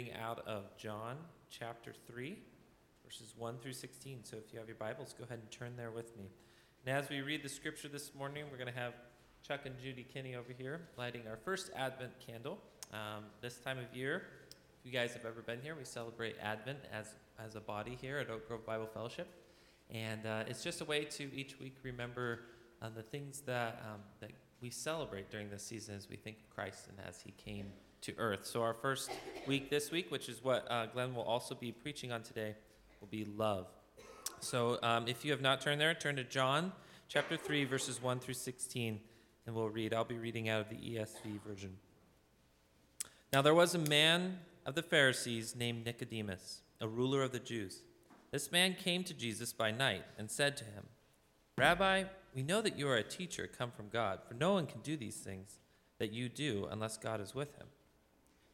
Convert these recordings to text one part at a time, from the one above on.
reading out of John chapter 3, verses 1 through 16. So if you have your Bibles, go ahead and turn there with me. And as we read the scripture this morning, we're going to have Chuck and Judy Kinney over here lighting our first Advent candle. Um, this time of year, if you guys have ever been here, we celebrate Advent as, as a body here at Oak Grove Bible Fellowship. And uh, it's just a way to each week remember uh, the things that, um, that we celebrate during this season as we think of Christ and as he came to earth. So, our first week this week, which is what uh, Glenn will also be preaching on today, will be love. So, um, if you have not turned there, turn to John chapter 3, verses 1 through 16, and we'll read. I'll be reading out of the ESV version. Now, there was a man of the Pharisees named Nicodemus, a ruler of the Jews. This man came to Jesus by night and said to him, Rabbi, we know that you are a teacher come from God, for no one can do these things that you do unless God is with him.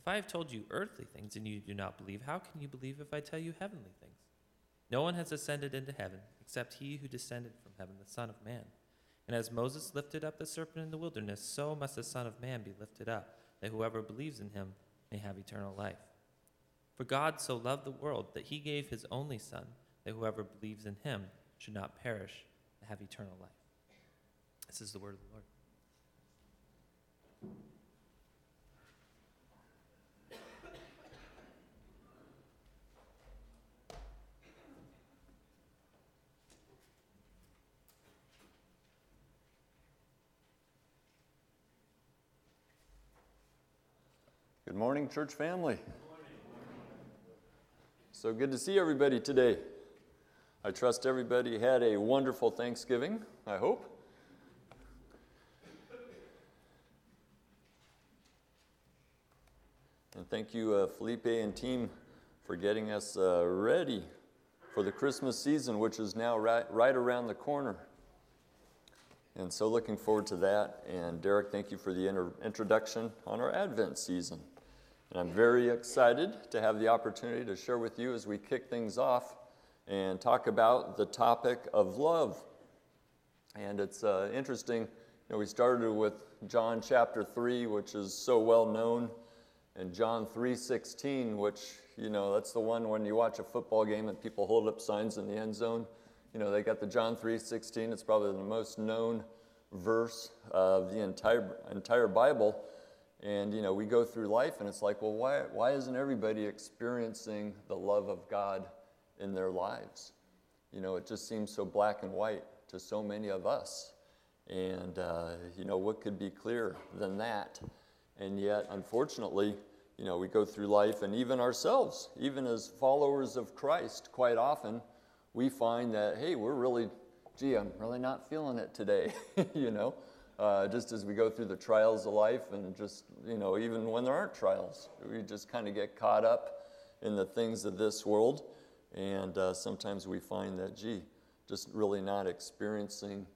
If I have told you earthly things and you do not believe, how can you believe if I tell you heavenly things? No one has ascended into heaven except he who descended from heaven, the Son of Man. And as Moses lifted up the serpent in the wilderness, so must the Son of Man be lifted up, that whoever believes in him may have eternal life. For God so loved the world that he gave his only Son, that whoever believes in him should not perish, but have eternal life. This is the word of the Lord. Good morning, church family. So good to see everybody today. I trust everybody had a wonderful Thanksgiving, I hope. And thank you, uh, Felipe and team, for getting us uh, ready for the Christmas season, which is now right, right around the corner. And so looking forward to that. And Derek, thank you for the inter- introduction on our Advent season. And I'm very excited to have the opportunity to share with you as we kick things off and talk about the topic of love. And it's uh, interesting, you know, we started with John chapter 3, which is so well known, and John 3:16, which, you know, that's the one when you watch a football game and people hold up signs in the end zone. You know, they got the John 3:16. It's probably the most known verse of the entire entire Bible. And you know, we go through life and it's like, well, why, why isn't everybody experiencing the love of God in their lives? You know, it just seems so black and white to so many of us. And uh, you know, what could be clearer than that? And yet, unfortunately, you know, we go through life and even ourselves, even as followers of Christ, quite often we find that, hey, we're really, gee, I'm really not feeling it today, you know? Uh, just as we go through the trials of life and just, you know, even when there aren't trials, we just kind of get caught up in the things of this world. And uh, sometimes we find that, gee, just really not experiencing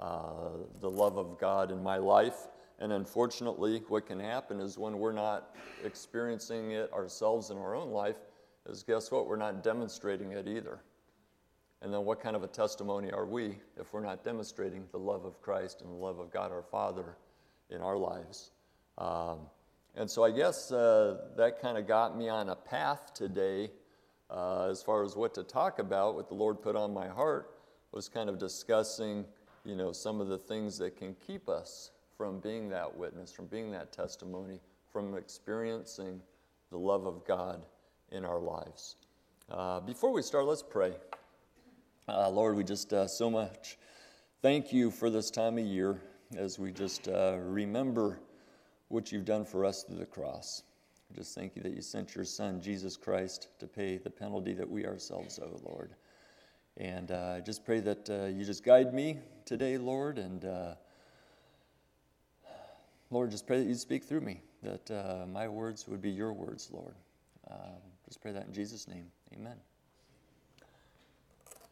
uh, the love of God in my life. And unfortunately, what can happen is when we're not experiencing it ourselves in our own life, is guess what? We're not demonstrating it either. And then, what kind of a testimony are we if we're not demonstrating the love of Christ and the love of God our Father in our lives? Um, and so, I guess uh, that kind of got me on a path today uh, as far as what to talk about. What the Lord put on my heart was kind of discussing, you know, some of the things that can keep us from being that witness, from being that testimony, from experiencing the love of God in our lives. Uh, before we start, let's pray. Uh, Lord, we just uh, so much thank you for this time of year as we just uh, remember what you've done for us through the cross. Just thank you that you sent your Son, Jesus Christ, to pay the penalty that we ourselves owe, Lord. And uh, I just pray that uh, you just guide me today, Lord, and Lord, just pray that you speak through me, that my words would be your words, Lord. Um, just pray that in Jesus' name. Amen.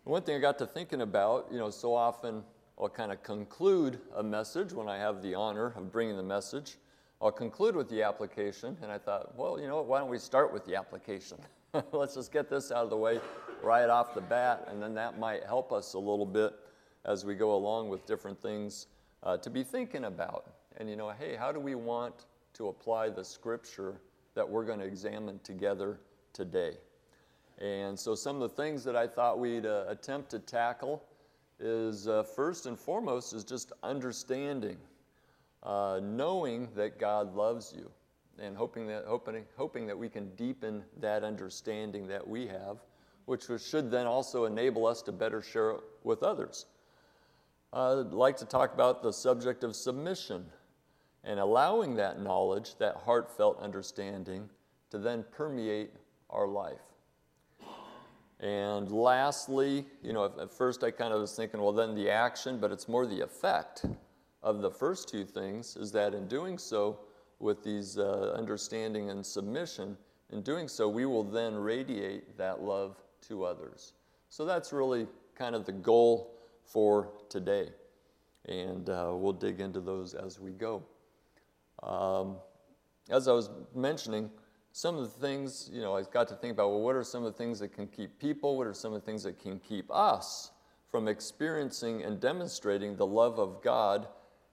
One thing I got to thinking about, you know, so often I'll kind of conclude a message when I have the honor of bringing the message. I'll conclude with the application, and I thought, well, you know what, why don't we start with the application? Let's just get this out of the way right off the bat, and then that might help us a little bit as we go along with different things uh, to be thinking about. And, you know, hey, how do we want to apply the scripture that we're going to examine together today? And so, some of the things that I thought we'd uh, attempt to tackle is uh, first and foremost is just understanding, uh, knowing that God loves you, and hoping that hoping, hoping that we can deepen that understanding that we have, which should then also enable us to better share it with others. I'd like to talk about the subject of submission and allowing that knowledge, that heartfelt understanding, to then permeate our life. And lastly, you know, at first I kind of was thinking, well, then the action, but it's more the effect of the first two things is that in doing so, with these uh, understanding and submission, in doing so, we will then radiate that love to others. So that's really kind of the goal for today. And uh, we'll dig into those as we go. Um, as I was mentioning, some of the things, you know, I got to think about, well, what are some of the things that can keep people? What are some of the things that can keep us from experiencing and demonstrating the love of God?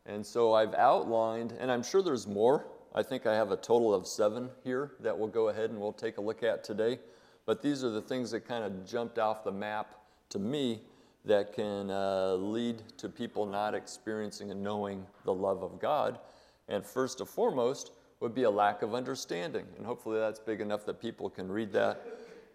And so I've outlined, and I'm sure there's more. I think I have a total of seven here that we'll go ahead and we'll take a look at today. But these are the things that kind of jumped off the map to me that can uh, lead to people not experiencing and knowing the love of God. And first and foremost, would be a lack of understanding. And hopefully that's big enough that people can read that.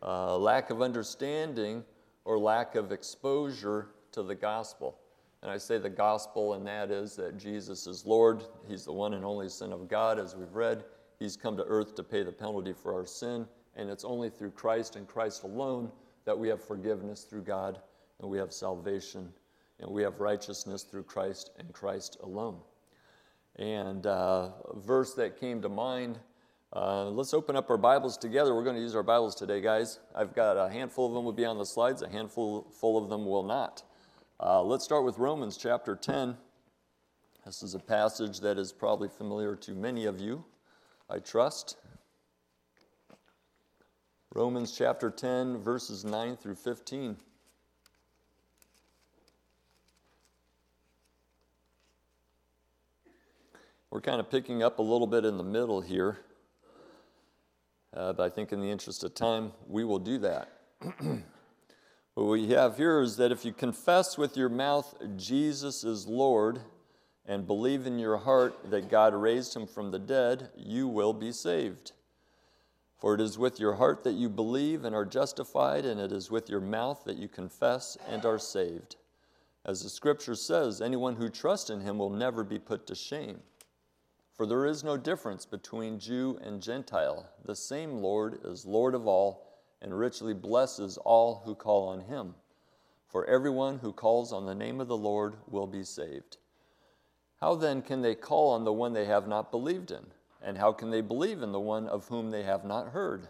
Uh, lack of understanding or lack of exposure to the gospel. And I say the gospel, and that is that Jesus is Lord. He's the one and only Son of God, as we've read. He's come to earth to pay the penalty for our sin. And it's only through Christ and Christ alone that we have forgiveness through God, and we have salvation, and we have righteousness through Christ and Christ alone. And uh, a verse that came to mind uh, let's open up our Bibles together. We're going to use our Bibles today, guys. I've got a handful of them will be on the slides, a handful full of them will not. Uh, let's start with Romans chapter 10. This is a passage that is probably familiar to many of you, I trust. Romans chapter 10, verses 9 through 15. We're kind of picking up a little bit in the middle here, uh, but I think in the interest of time, we will do that. what we have here is that if you confess with your mouth Jesus is Lord and believe in your heart that God raised him from the dead, you will be saved. For it is with your heart that you believe and are justified, and it is with your mouth that you confess and are saved. As the scripture says, anyone who trusts in him will never be put to shame. For there is no difference between Jew and Gentile. The same Lord is Lord of all and richly blesses all who call on him. For everyone who calls on the name of the Lord will be saved. How then can they call on the one they have not believed in? And how can they believe in the one of whom they have not heard?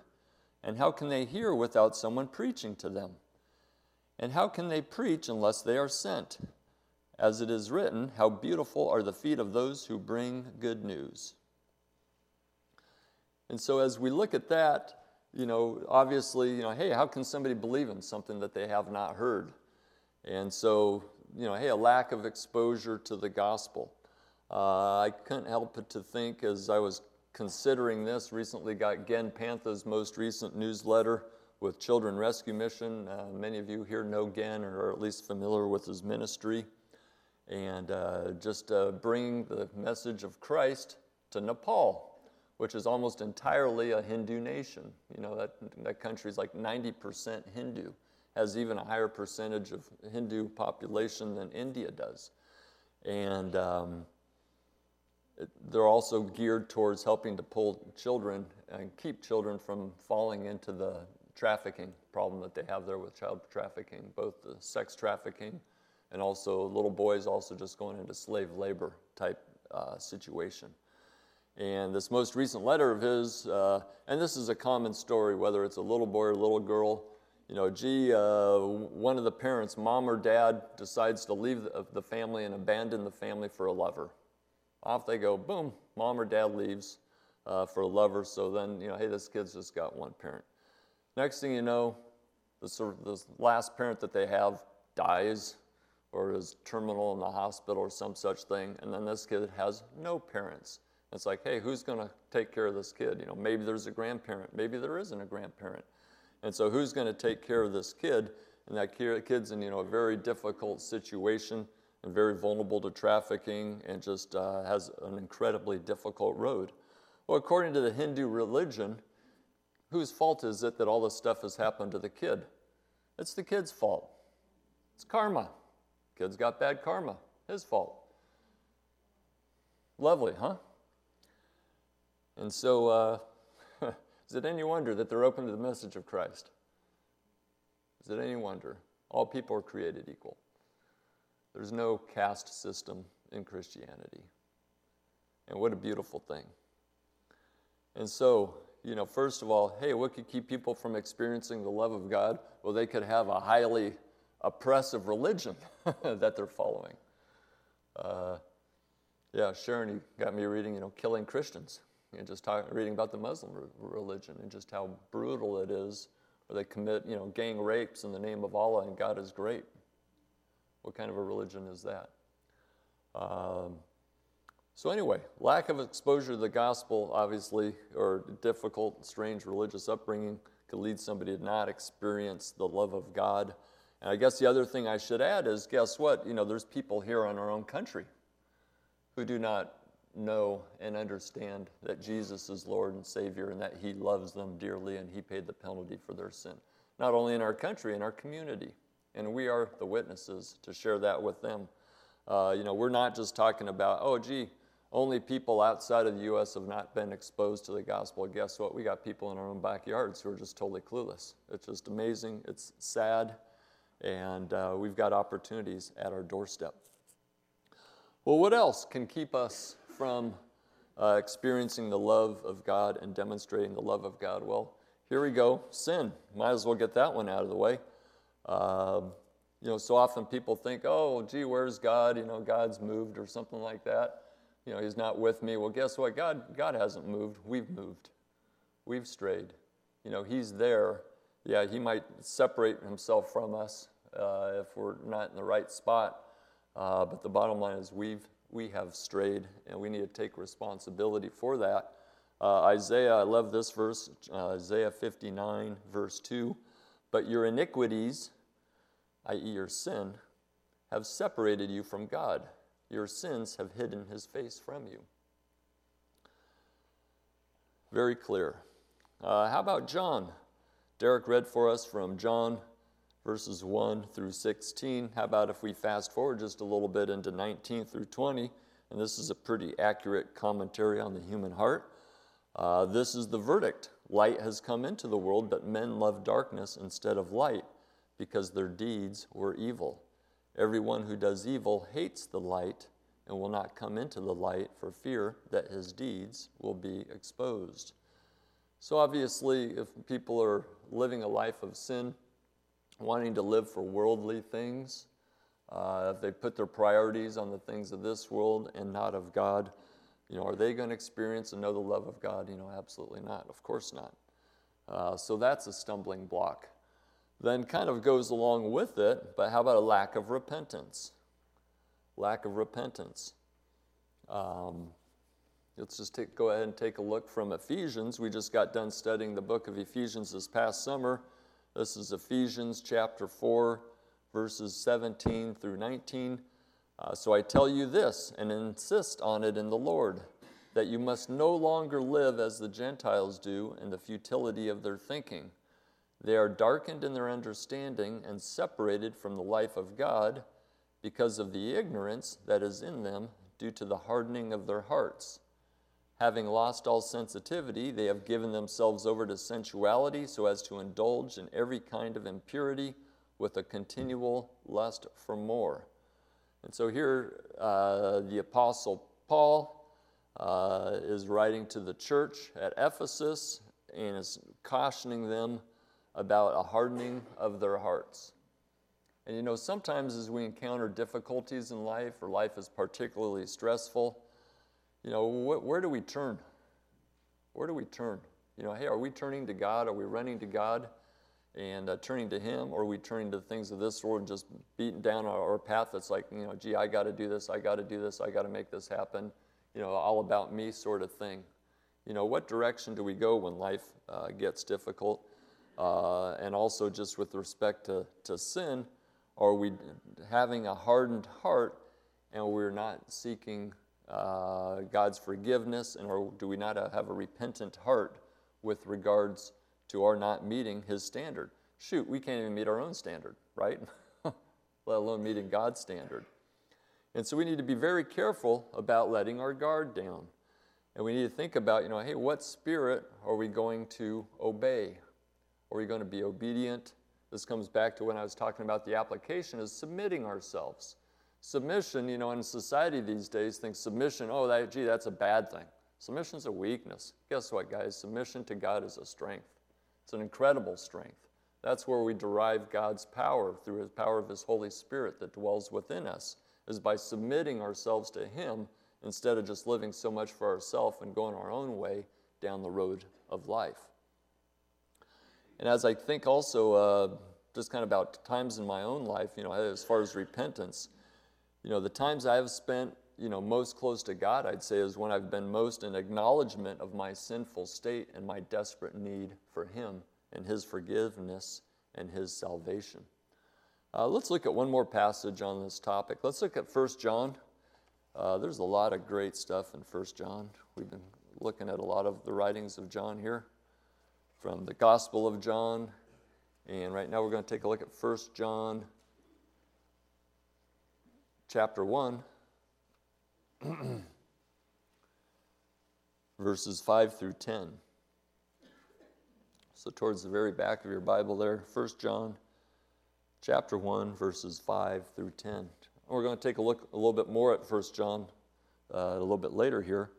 And how can they hear without someone preaching to them? And how can they preach unless they are sent? As it is written, How beautiful are the feet of those who bring good news. And so, as we look at that, you know, obviously, you know, hey, how can somebody believe in something that they have not heard? And so, you know, hey, a lack of exposure to the gospel. Uh, I couldn't help but to think as I was considering this, recently got Gen Pantha's most recent newsletter with Children Rescue Mission. Uh, many of you here know Gen or are at least familiar with his ministry and uh, just uh, bring the message of Christ to Nepal, which is almost entirely a Hindu nation. You know, that, that country is like 90% Hindu, has even a higher percentage of Hindu population than India does. And um, it, they're also geared towards helping to pull children and keep children from falling into the trafficking problem that they have there with child trafficking, both the sex trafficking and also little boys also just going into slave labor type uh, situation. And this most recent letter of his, uh, and this is a common story, whether it's a little boy or a little girl, you know, gee, uh, one of the parents, mom or dad, decides to leave the, family and abandon the family for a lover. Off they go, boom, mom or dad leaves uh, for a lover, so then, you know, hey, this kid's just got one parent. Next thing you know, the, sort of, the last parent that they have dies or is terminal in the hospital or some such thing, and then this kid has no parents. It's like, hey, who's going to take care of this kid? You know, maybe there's a grandparent, maybe there isn't a grandparent. And so who's going to take care of this kid? And that kid's in, you know, a very difficult situation and very vulnerable to trafficking and just uh, has an incredibly difficult road. Well, according to the Hindu religion, whose fault is it that all this stuff has happened to the kid? It's the kid's fault. It's karma. Kid's got bad karma. His fault. Lovely, huh? And so, uh, is it any wonder that they're open to the message of Christ? Is it any wonder? All people are created equal. There's no caste system in Christianity. And what a beautiful thing. And so, you know, first of all, hey, what could keep people from experiencing the love of God? Well, they could have a highly oppressive religion that they're following. Uh, yeah, Sharon, you got me reading, you know, killing Christians. You know, just talk, reading about the Muslim re- religion and just how brutal it is, where they commit, you know, gang rapes in the name of Allah and God is great. What kind of a religion is that? Um, so, anyway, lack of exposure to the gospel, obviously, or difficult, strange religious upbringing could lead somebody to not experience the love of God. And I guess the other thing I should add is guess what? You know, there's people here in our own country who do not know and understand that Jesus is Lord and Savior and that He loves them dearly and He paid the penalty for their sin. Not only in our country, in our community. And we are the witnesses to share that with them. Uh, you know, we're not just talking about, oh, gee, only people outside of the U.S. have not been exposed to the gospel. Guess what? We got people in our own backyards who are just totally clueless. It's just amazing. It's sad. And uh, we've got opportunities at our doorstep. Well, what else can keep us from uh, experiencing the love of God and demonstrating the love of God? Well, here we go sin. Might as well get that one out of the way. Um, you know, so often people think, oh, gee, where's God? You know, God's moved or something like that. You know, He's not with me. Well, guess what? God, God hasn't moved. We've moved. We've strayed. You know, He's there. Yeah, He might separate Himself from us uh, if we're not in the right spot. Uh, but the bottom line is we've we have strayed, and we need to take responsibility for that. Uh, Isaiah, I love this verse, uh, Isaiah 59, verse 2. But your iniquities, i.e., your sin, have separated you from God. Your sins have hidden his face from you. Very clear. Uh, how about John? Derek read for us from John verses 1 through 16. How about if we fast forward just a little bit into 19 through 20? And this is a pretty accurate commentary on the human heart. Uh, this is the verdict Light has come into the world, but men love darkness instead of light because their deeds were evil. Everyone who does evil hates the light and will not come into the light for fear that his deeds will be exposed. So, obviously, if people are living a life of sin, wanting to live for worldly things, uh, if they put their priorities on the things of this world and not of God, you know, are they going to experience and know the love of God? You know, absolutely not. Of course not. Uh, so that's a stumbling block. Then kind of goes along with it, but how about a lack of repentance? Lack of repentance. Um, let's just take, go ahead and take a look from Ephesians. We just got done studying the book of Ephesians this past summer. This is Ephesians chapter 4, verses 17 through 19. Uh, so I tell you this and insist on it in the Lord that you must no longer live as the Gentiles do in the futility of their thinking. They are darkened in their understanding and separated from the life of God because of the ignorance that is in them due to the hardening of their hearts. Having lost all sensitivity, they have given themselves over to sensuality so as to indulge in every kind of impurity with a continual lust for more. And so here, uh, the Apostle Paul uh, is writing to the church at Ephesus and is cautioning them about a hardening of their hearts. And you know, sometimes as we encounter difficulties in life or life is particularly stressful, you know, wh- where do we turn? Where do we turn? You know, hey, are we turning to God? Are we running to God and uh, turning to Him? Or are we turning to things of this world and just beating down our, our path that's like, you know, gee, I got to do this, I got to do this, I got to make this happen, you know, all about me sort of thing. You know, what direction do we go when life uh, gets difficult? Uh, and also, just with respect to, to sin, are we having a hardened heart and we're not seeking uh, God's forgiveness? And or do we not have a repentant heart with regards to our not meeting His standard? Shoot, we can't even meet our own standard, right? Let alone meeting God's standard. And so we need to be very careful about letting our guard down. And we need to think about, you know, hey, what spirit are we going to obey? Are we going to be obedient? This comes back to when I was talking about the application is submitting ourselves. Submission, you know, in society these days thinks submission, oh, that, gee, that's a bad thing. Submission is a weakness. Guess what, guys? Submission to God is a strength. It's an incredible strength. That's where we derive God's power through His power of His Holy Spirit that dwells within us, is by submitting ourselves to Him instead of just living so much for ourselves and going our own way down the road of life. And as I think also, uh, just kind of about times in my own life, you know, as far as repentance, you know, the times I have spent, you know, most close to God, I'd say, is when I've been most in acknowledgement of my sinful state and my desperate need for Him and His forgiveness and His salvation. Uh, let's look at one more passage on this topic. Let's look at 1 John. Uh, there's a lot of great stuff in 1 John. We've been looking at a lot of the writings of John here from the Gospel of John. And right now we're going to take a look at 1 John chapter 1, verses 5 through 10. So, towards the very back of your Bible there, 1 John chapter 1, verses 5 through 10. We're going to take a look a little bit more at 1 John uh, a little bit later here.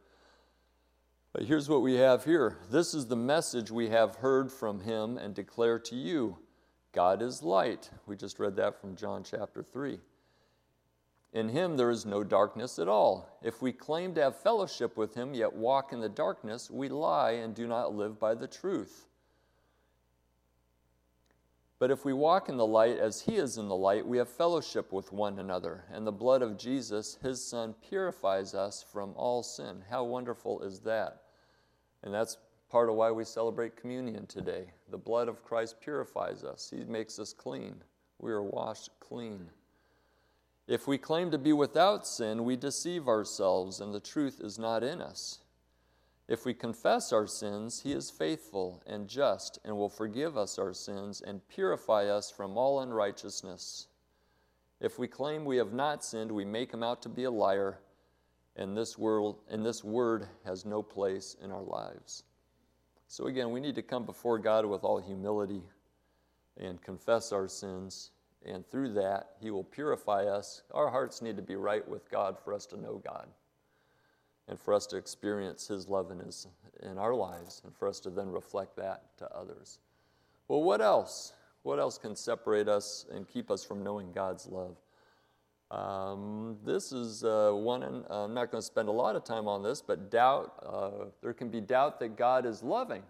But here's what we have here. This is the message we have heard from him and declare to you God is light. We just read that from John chapter 3. In him there is no darkness at all. If we claim to have fellowship with him, yet walk in the darkness, we lie and do not live by the truth. But if we walk in the light as he is in the light, we have fellowship with one another, and the blood of Jesus, his son, purifies us from all sin. How wonderful is that? And that's part of why we celebrate communion today. The blood of Christ purifies us, He makes us clean. We are washed clean. If we claim to be without sin, we deceive ourselves, and the truth is not in us. If we confess our sins, He is faithful and just and will forgive us our sins and purify us from all unrighteousness. If we claim we have not sinned, we make Him out to be a liar and this, world, and this word has no place in our lives. So, again, we need to come before God with all humility and confess our sins, and through that, He will purify us. Our hearts need to be right with God for us to know God and for us to experience His love in, his, in our lives, and for us to then reflect that to others. Well, what else? What else can separate us and keep us from knowing God's love? Um, this is uh, one, and I'm not going to spend a lot of time on this, but doubt, uh, there can be doubt that God is loving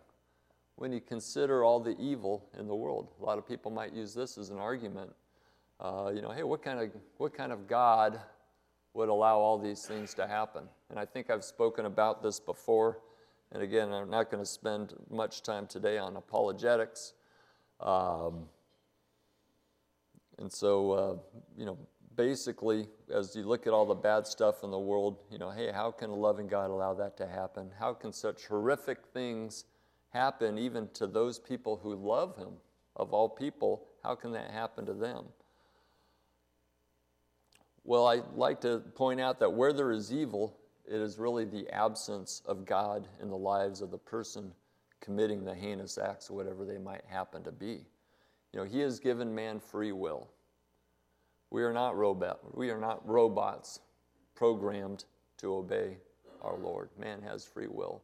when you consider all the evil in the world. A lot of people might use this as an argument. Uh, you know, hey, what kind, of, what kind of God would allow all these things to happen? And I think I've spoken about this before. And again, I'm not going to spend much time today on apologetics. Um, and so, uh, you know, basically, as you look at all the bad stuff in the world, you know, hey, how can a loving God allow that to happen? How can such horrific things happen even to those people who love Him? Of all people, how can that happen to them? Well, I like to point out that where there is evil, it is really the absence of God in the lives of the person committing the heinous acts, whatever they might happen to be. You know, He has given man free will. We are not robot. We are not robots programmed to obey our Lord. Man has free will.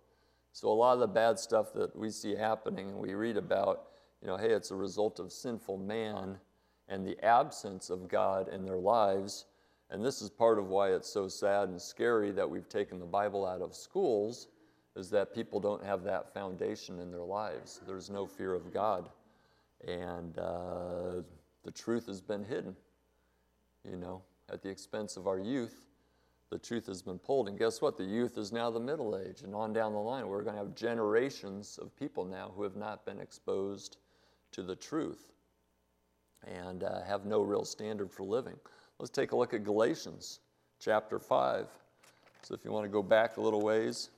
So a lot of the bad stuff that we see happening and we read about, you know, hey, it's a result of sinful man and the absence of God in their lives. And this is part of why it's so sad and scary that we've taken the Bible out of schools, is that people don't have that foundation in their lives. There's no fear of God. And uh, the truth has been hidden you know, at the expense of our youth, the truth has been pulled. And guess what? The youth is now the middle age. And on down the line, we're going to have generations of people now who have not been exposed to the truth and uh, have no real standard for living. Let's take a look at Galatians chapter 5. So if you want to go back a little ways,